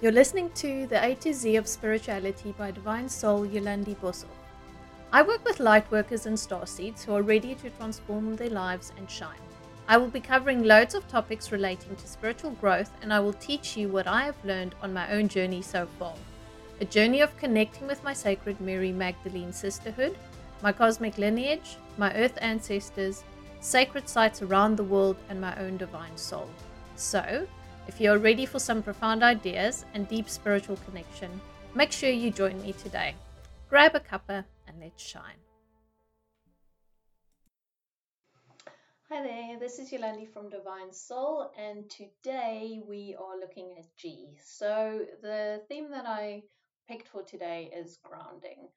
You're listening to The A to Z of Spirituality by Divine Soul Yolandi Bossel. I work with light workers and starseeds who are ready to transform their lives and shine. I will be covering loads of topics relating to spiritual growth and I will teach you what I have learned on my own journey so far. A journey of connecting with my sacred Mary Magdalene sisterhood, my cosmic lineage, my earth ancestors, sacred sites around the world, and my own divine soul. So, if you're ready for some profound ideas and deep spiritual connection, make sure you join me today. Grab a cuppa and let's shine. Hi there, this is Yolandi from Divine Soul, and today we are looking at G. So, the theme that I picked for today is grounding,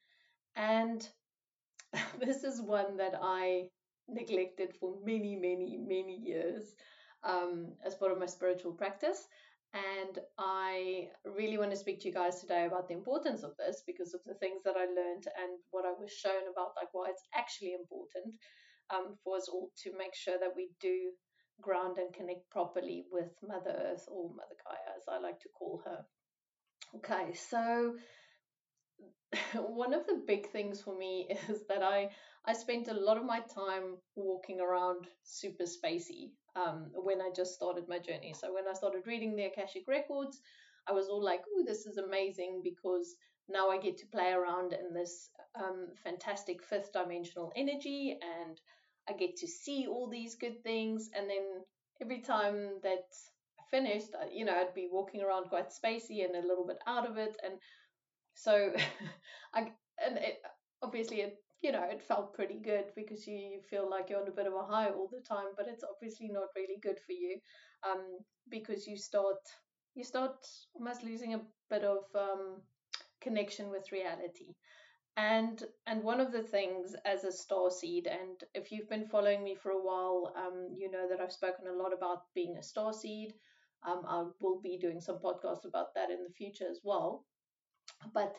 and this is one that I neglected for many, many, many years um, as part of my spiritual practice. And I really want to speak to you guys today about the importance of this because of the things that I learned and what I was shown about, like why it's actually important um, for us all to make sure that we do ground and connect properly with Mother Earth or Mother Gaia, as I like to call her. Okay, so one of the big things for me is that I I spent a lot of my time walking around super spacey um, when I just started my journey. So when I started reading the Akashic records, I was all like, "Oh, this is amazing!" Because now I get to play around in this um, fantastic fifth dimensional energy, and I get to see all these good things. And then every time that I finished, you know, I'd be walking around quite spacey and a little bit out of it, and so I and it, obviously it you know, it felt pretty good because you feel like you're on a bit of a high all the time, but it's obviously not really good for you um, because you start you start almost losing a bit of um, connection with reality. And and one of the things as a star seed, and if you've been following me for a while, um, you know that I've spoken a lot about being a star seed. Um, I will be doing some podcasts about that in the future as well. But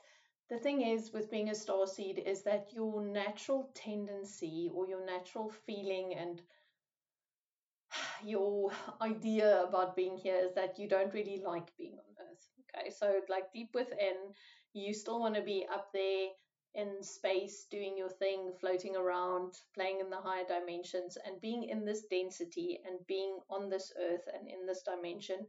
the thing is with being a star seed is that your natural tendency or your natural feeling and your idea about being here is that you don't really like being on earth okay? So like deep within you still want to be up there in space doing your thing floating around playing in the higher dimensions and being in this density and being on this earth and in this dimension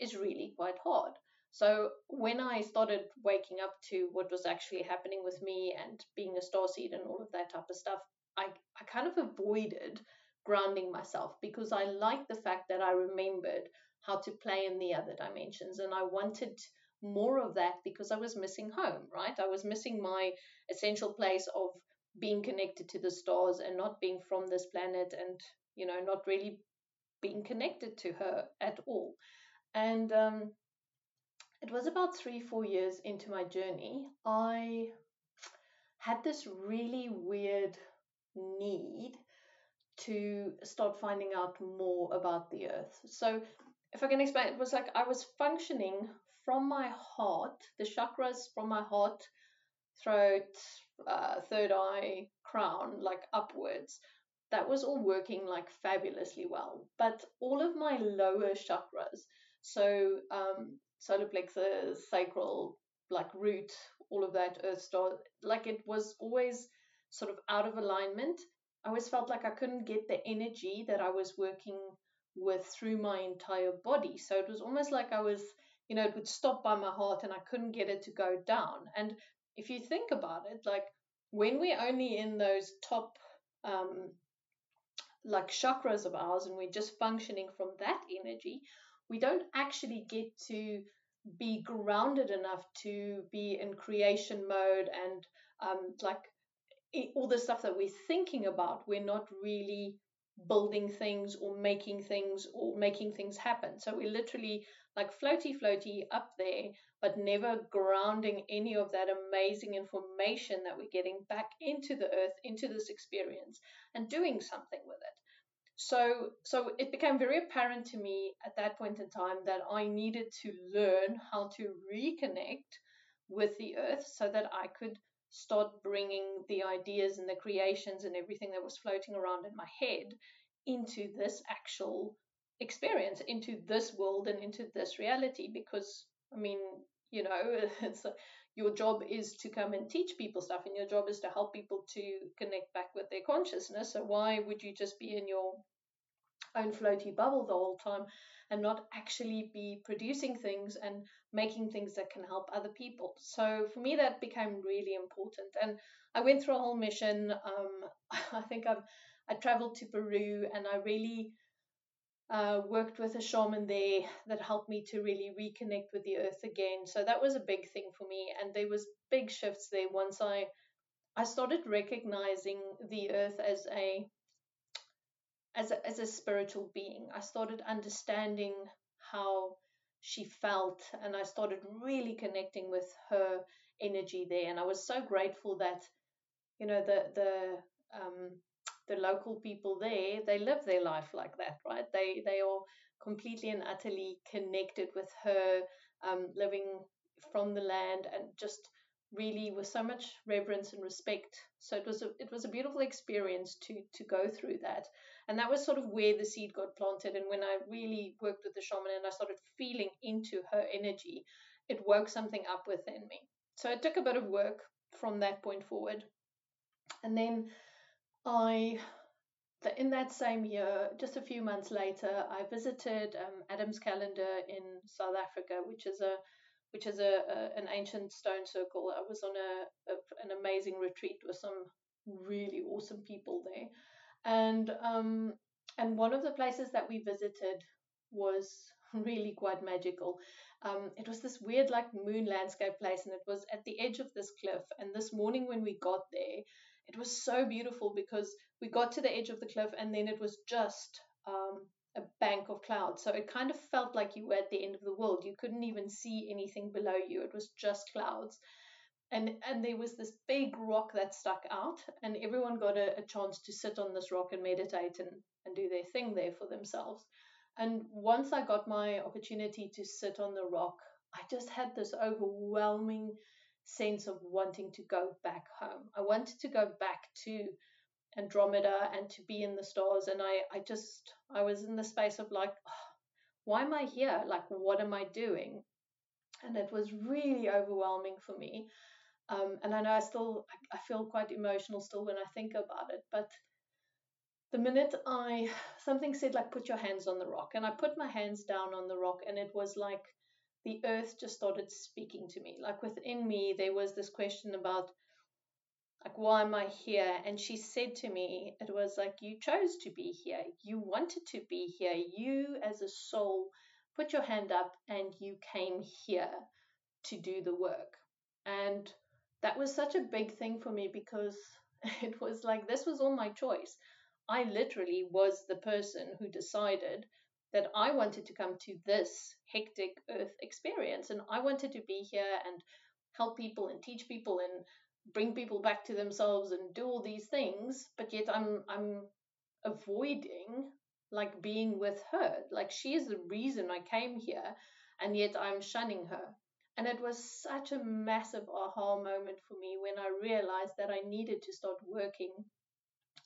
is really quite hard so when I started waking up to what was actually happening with me and being a star seed and all of that type of stuff, I, I kind of avoided grounding myself because I liked the fact that I remembered how to play in the other dimensions and I wanted more of that because I was missing home, right? I was missing my essential place of being connected to the stars and not being from this planet and, you know, not really being connected to her at all. And um, it was about three, four years into my journey, I had this really weird need to start finding out more about the earth. So, if I can explain, it was like I was functioning from my heart, the chakras from my heart, throat, uh, third eye, crown, like upwards. That was all working like fabulously well. But all of my lower chakras, so um, solar plexus, sacral, like root, all of that, earth star, like it was always sort of out of alignment. I always felt like I couldn't get the energy that I was working with through my entire body. So it was almost like I was, you know, it would stop by my heart and I couldn't get it to go down. And if you think about it, like when we're only in those top, um, like chakras of ours and we're just functioning from that energy, we don't actually get to be grounded enough to be in creation mode and um, like all the stuff that we're thinking about, we're not really building things or making things or making things happen. So we're literally like floaty, floaty up there, but never grounding any of that amazing information that we're getting back into the earth, into this experience, and doing something with it. So, so it became very apparent to me at that point in time that I needed to learn how to reconnect with the earth so that I could start bringing the ideas and the creations and everything that was floating around in my head into this actual experience, into this world and into this reality. Because I mean, you know, it's your job is to come and teach people stuff, and your job is to help people to connect back with their consciousness. So why would you just be in your own floaty bubble the whole time and not actually be producing things and making things that can help other people? So for me, that became really important, and I went through a whole mission. Um, I think I've I traveled to Peru, and I really uh, worked with a shaman there that helped me to really reconnect with the earth again. So that was a big thing for me, and there was big shifts there once I I started recognizing the earth as a as a, as a spiritual being. I started understanding how she felt, and I started really connecting with her energy there. And I was so grateful that you know the the um, the local people there, they live their life like that, right? They they are completely and utterly connected with her, um, living from the land and just really with so much reverence and respect. So it was a it was a beautiful experience to to go through that. And that was sort of where the seed got planted. And when I really worked with the shaman and I started feeling into her energy, it woke something up within me. So it took a bit of work from that point forward. And then I, in that same year, just a few months later, I visited um, Adam's Calendar in South Africa, which is a which is a, a an ancient stone circle. I was on a, a, an amazing retreat with some really awesome people there, and um, and one of the places that we visited was really quite magical. Um, it was this weird, like moon landscape place, and it was at the edge of this cliff. And this morning, when we got there, it was so beautiful because we got to the edge of the cliff and then it was just um, a bank of clouds. So it kind of felt like you were at the end of the world. You couldn't even see anything below you. It was just clouds. And and there was this big rock that stuck out, and everyone got a, a chance to sit on this rock and meditate and, and do their thing there for themselves. And once I got my opportunity to sit on the rock, I just had this overwhelming sense of wanting to go back home. I wanted to go back to Andromeda and to be in the stars. And I, I just, I was in the space of like, oh, why am I here? Like, what am I doing? And it was really overwhelming for me. Um, and I know I still, I, I feel quite emotional still when I think about it. But the minute I, something said like, put your hands on the rock. And I put my hands down on the rock and it was like, the earth just started speaking to me. Like within me, there was this question about, like, why am I here? And she said to me, it was like, you chose to be here. You wanted to be here. You, as a soul, put your hand up and you came here to do the work. And that was such a big thing for me because it was like, this was all my choice. I literally was the person who decided that I wanted to come to this hectic earth experience. And I wanted to be here and help people and teach people and bring people back to themselves and do all these things. But yet I'm I'm avoiding like being with her. Like she is the reason I came here and yet I'm shunning her. And it was such a massive aha moment for me when I realized that I needed to start working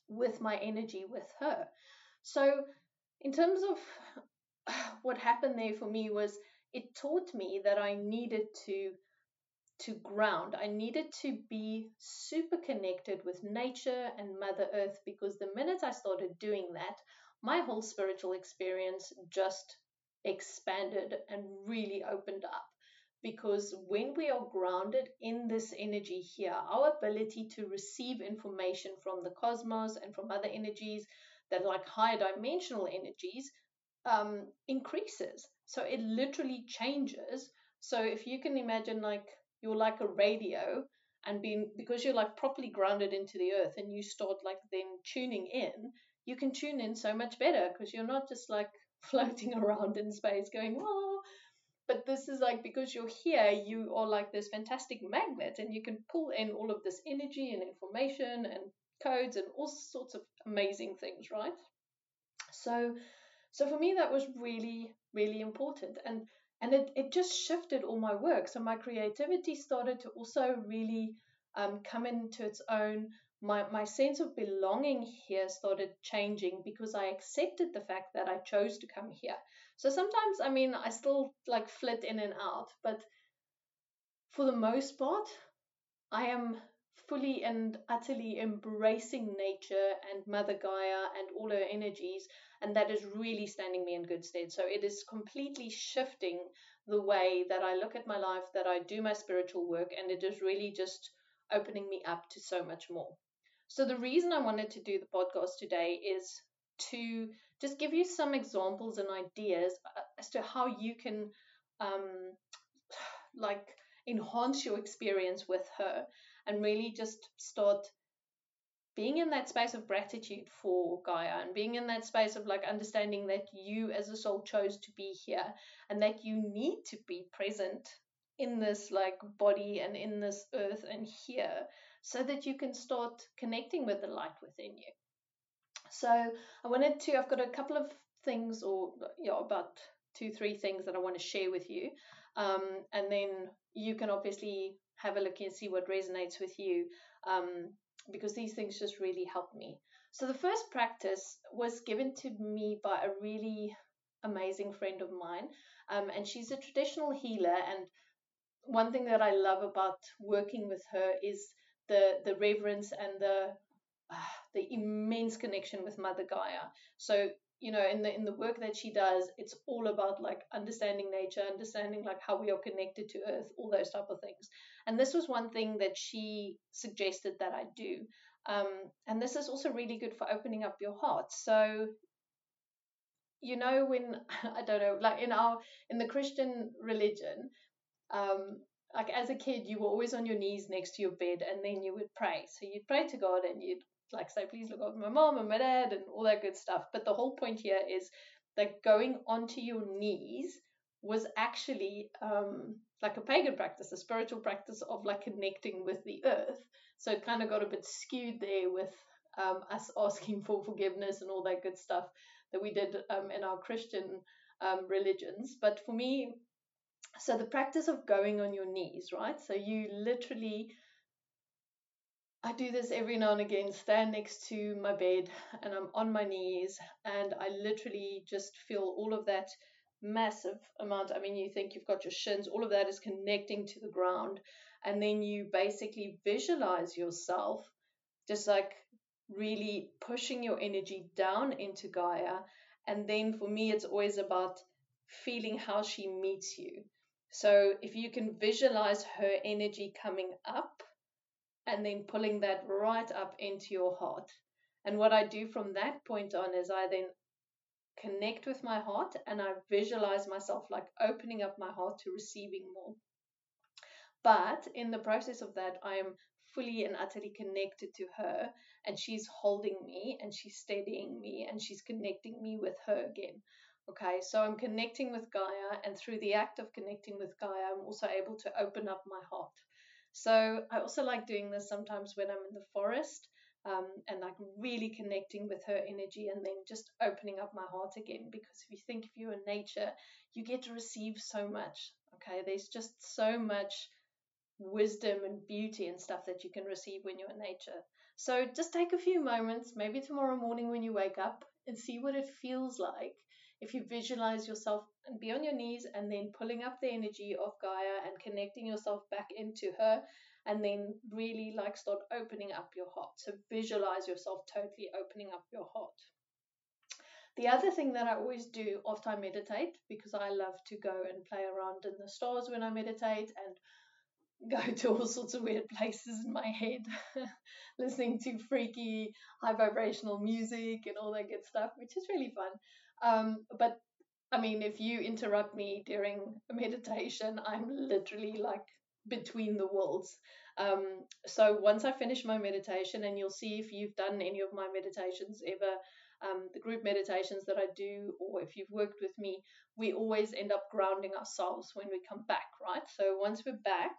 with my energy with her. So in terms of what happened there for me was it taught me that I needed to to ground. I needed to be super connected with nature and Mother Earth because the minute I started doing that, my whole spiritual experience just expanded and really opened up. Because when we are grounded in this energy here, our ability to receive information from the cosmos and from other energies that like higher dimensional energies um, increases. So it literally changes. So if you can imagine like you're like a radio and being because you're like properly grounded into the earth and you start like then tuning in, you can tune in so much better because you're not just like floating around in space going, oh, but this is like because you're here, you are like this fantastic magnet and you can pull in all of this energy and information and codes and all sorts of amazing things, right? So so for me, that was really, really important. And and it, it just shifted all my work. So my creativity started to also really um, come into its own. My, my sense of belonging here started changing because I accepted the fact that I chose to come here. So sometimes, I mean, I still like flit in and out, but for the most part, I am fully and utterly embracing nature and Mother Gaia and all her energies, and that is really standing me in good stead. So it is completely shifting the way that I look at my life, that I do my spiritual work, and it is really just opening me up to so much more. So, the reason I wanted to do the podcast today is to just give you some examples and ideas uh, as to how you can, um, like, enhance your experience with her and really just start being in that space of gratitude for Gaia and being in that space of like understanding that you as a soul chose to be here and that you need to be present in this like body and in this earth and here so that you can start connecting with the light within you. So I wanted to, I've got a couple of things or you know, about two, three things that I want to share with you. Um, and then you can obviously have a look and see what resonates with you um, because these things just really help me. So the first practice was given to me by a really amazing friend of mine, um, and she's a traditional healer. And one thing that I love about working with her is the the reverence and the uh, the immense connection with Mother Gaia. So you know in the in the work that she does it's all about like understanding nature understanding like how we are connected to earth all those type of things. And this was one thing that she suggested that i do. Um, and this is also really good for opening up your heart. So you know when i don't know like in our in the christian religion um, like as a kid, you were always on your knees next to your bed and then you would pray. So you'd pray to God and you'd like say, please look after my mom and my dad and all that good stuff. But the whole point here is that going onto your knees was actually um, like a pagan practice, a spiritual practice of like connecting with the earth. So it kind of got a bit skewed there with um, us asking for forgiveness and all that good stuff that we did um, in our Christian um, religions. But for me, so the practice of going on your knees, right? So you literally, I do this every now and again, stand next to my bed and I'm on my knees and I literally just feel all of that massive amount. I mean, you think you've got your shins, all of that is connecting to the ground. And then you basically visualize yourself just like really pushing your energy down into Gaia. And then for me, it's always about feeling how she meets you. So if you can visualize her energy coming up and then pulling that right up into your heart. And what I do from that point on is I then connect with my heart and I visualize myself like opening up my heart to receiving more. But in the process of that, I am fully and utterly connected to her, and she's holding me and she's steadying me and she's connecting me with her again. Okay, so I'm connecting with Gaia, and through the act of connecting with Gaia, I'm also able to open up my heart. So I also like doing this sometimes when I'm in the forest um, and like really connecting with her energy and then just opening up my heart again. Because if you think if you're in nature, you get to receive so much. Okay, there's just so much wisdom and beauty and stuff that you can receive when you're in nature. So just take a few moments, maybe tomorrow morning when you wake up, and see what it feels like if you visualize yourself and be on your knees and then pulling up the energy of Gaia and connecting yourself back into her and then really like start opening up your heart. So visualize yourself totally opening up your heart. The other thing that I always do after I meditate, because I love to go and play around in the stars when I meditate and go to all sorts of weird places in my head, listening to freaky, high vibrational music and all that good stuff, which is really fun. Um, but I mean, if you interrupt me during a meditation, I'm literally like between the worlds. Um, so once I finish my meditation, and you'll see if you've done any of my meditations ever, um, the group meditations that I do, or if you've worked with me, we always end up grounding ourselves when we come back, right? So once we're back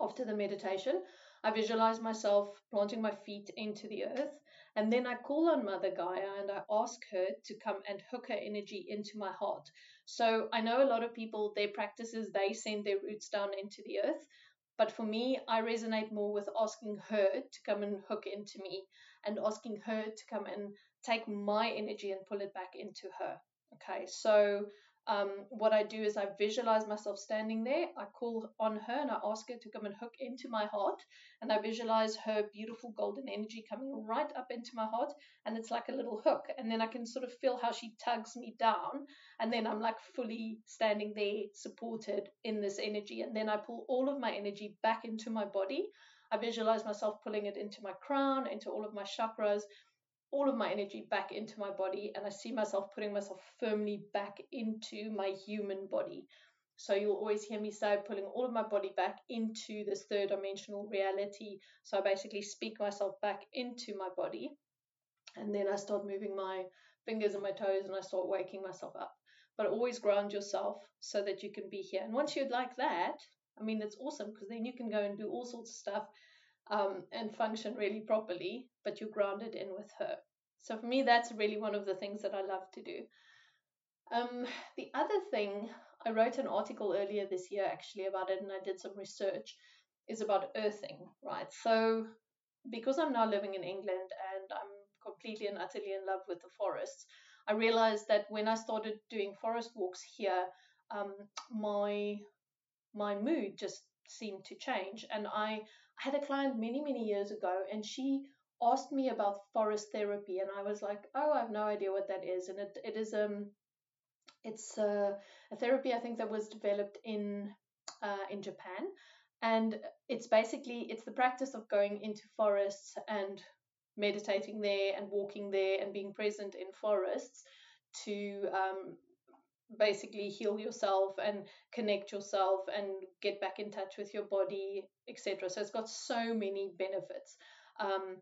after the meditation, I visualize myself planting my feet into the earth and then I call on Mother Gaia and I ask her to come and hook her energy into my heart. So I know a lot of people, their practices, they send their roots down into the earth. But for me, I resonate more with asking her to come and hook into me and asking her to come and take my energy and pull it back into her. Okay, so um, what I do is I visualize myself standing there. I call on her and I ask her to come and hook into my heart. And I visualize her beautiful golden energy coming right up into my heart. And it's like a little hook. And then I can sort of feel how she tugs me down. And then I'm like fully standing there, supported in this energy. And then I pull all of my energy back into my body. I visualize myself pulling it into my crown, into all of my chakras all of my energy back into my body and I see myself putting myself firmly back into my human body. So you'll always hear me say pulling all of my body back into this third dimensional reality. So I basically speak myself back into my body and then I start moving my fingers and my toes and I start waking myself up. But always ground yourself so that you can be here. And once you'd like that, I mean, it's awesome because then you can go and do all sorts of stuff um, and function really properly, but you're grounded in with her. So for me, that's really one of the things that I love to do. Um, the other thing, I wrote an article earlier this year actually about it, and I did some research, is about earthing, right? So because I'm now living in England and I'm completely and utterly in love with the forests, I realized that when I started doing forest walks here, um, my my mood just seemed to change. And I had a client many, many years ago, and she asked me about forest therapy, and I was like, "Oh, I have no idea what that is." And it it is um, it's uh, a therapy I think that was developed in uh, in Japan, and it's basically it's the practice of going into forests and meditating there and walking there and being present in forests to um, basically heal yourself and connect yourself and get back in touch with your body etc so it's got so many benefits. Um,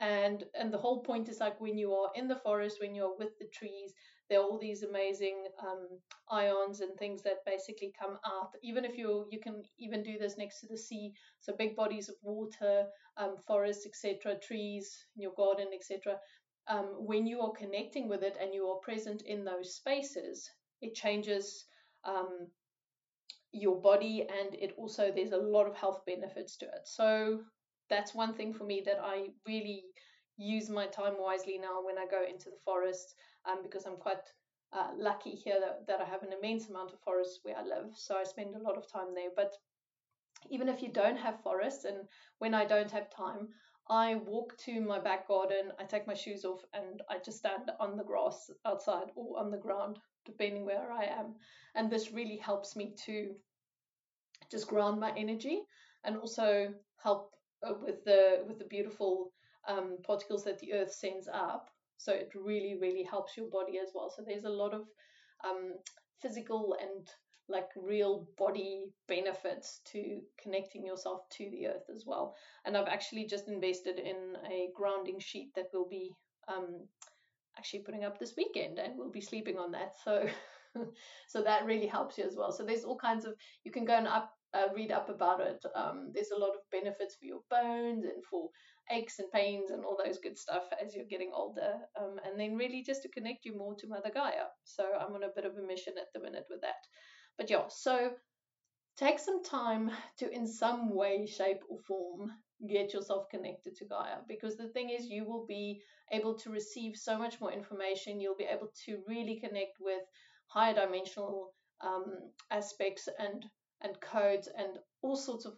and and the whole point is like when you are in the forest when you're with the trees there are all these amazing um, ions and things that basically come out. Even if you you can even do this next to the sea so big bodies of water um, forests etc trees in your garden etc um, when you are connecting with it and you are present in those spaces it changes um, your body and it also there's a lot of health benefits to it. So that's one thing for me that i really use my time wisely now when i go into the forest um, because i'm quite uh, lucky here that, that i have an immense amount of forest where i live so i spend a lot of time there but even if you don't have forest and when i don't have time I walk to my back garden, I take my shoes off, and I just stand on the grass outside or on the ground depending where I am. And this really helps me to just ground my energy and also help with the with the beautiful um, particles that the earth sends up. So it really really helps your body as well. So there's a lot of um, physical and like real body benefits to connecting yourself to the earth as well. And I've actually just invested in a grounding sheet that will be um, actually putting up this weekend and we'll be sleeping on that so so that really helps you as well so there's all kinds of you can go and up uh, read up about it. Um, there's a lot of benefits for your bones and for aches and pains and all those good stuff as you're getting older. Um, and then really just to connect you more to mother gaia. So i'm on a bit of a mission at the minute with that. But yeah so take some time to in some way shape or form get yourself connected to gaia. Because the thing is you will be able to receive so much more information. You'll be able to really connect with higher dimensional um, aspects and and codes and all sorts of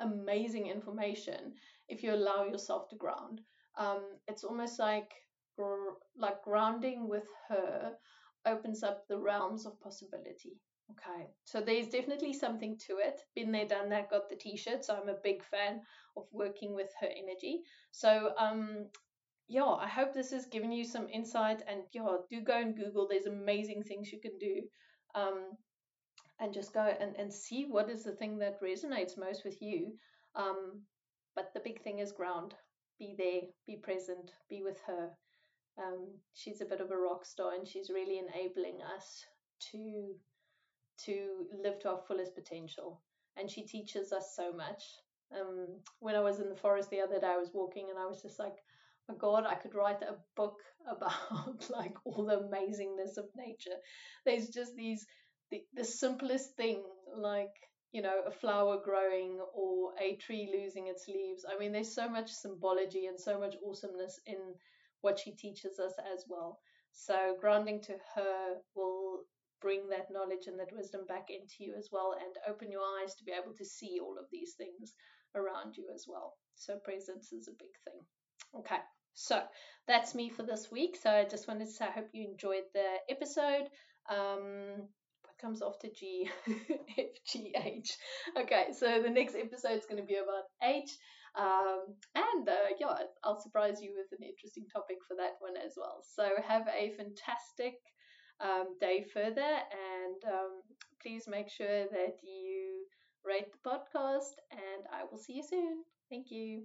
amazing information if you allow yourself to ground um, it's almost like like grounding with her opens up the realms of possibility Okay, so there's definitely something to it. Been there, done that, got the t shirt. So I'm a big fan of working with her energy. So, um, yeah, I hope this has given you some insight. And yeah, do go and Google. There's amazing things you can do. Um, and just go and, and see what is the thing that resonates most with you. Um, but the big thing is ground. Be there, be present, be with her. Um, she's a bit of a rock star and she's really enabling us to to live to our fullest potential. And she teaches us so much. Um, when I was in the forest the other day, I was walking and I was just like, my God, I could write a book about like all the amazingness of nature. There's just these, the, the simplest thing, like, you know, a flower growing or a tree losing its leaves. I mean, there's so much symbology and so much awesomeness in what she teaches us as well. So grounding to her will bring that knowledge and that wisdom back into you as well and open your eyes to be able to see all of these things around you as well. So presence is a big thing. Okay. So that's me for this week. So I just wanted to say I hope you enjoyed the episode. Um, comes after G? F, G, H. Okay, so the next episode is going to be about H. Um, and uh, yeah, I'll surprise you with an interesting topic for that one as well. So have a fantastic um, day further, and um, please make sure that you rate the podcast. And I will see you soon. Thank you.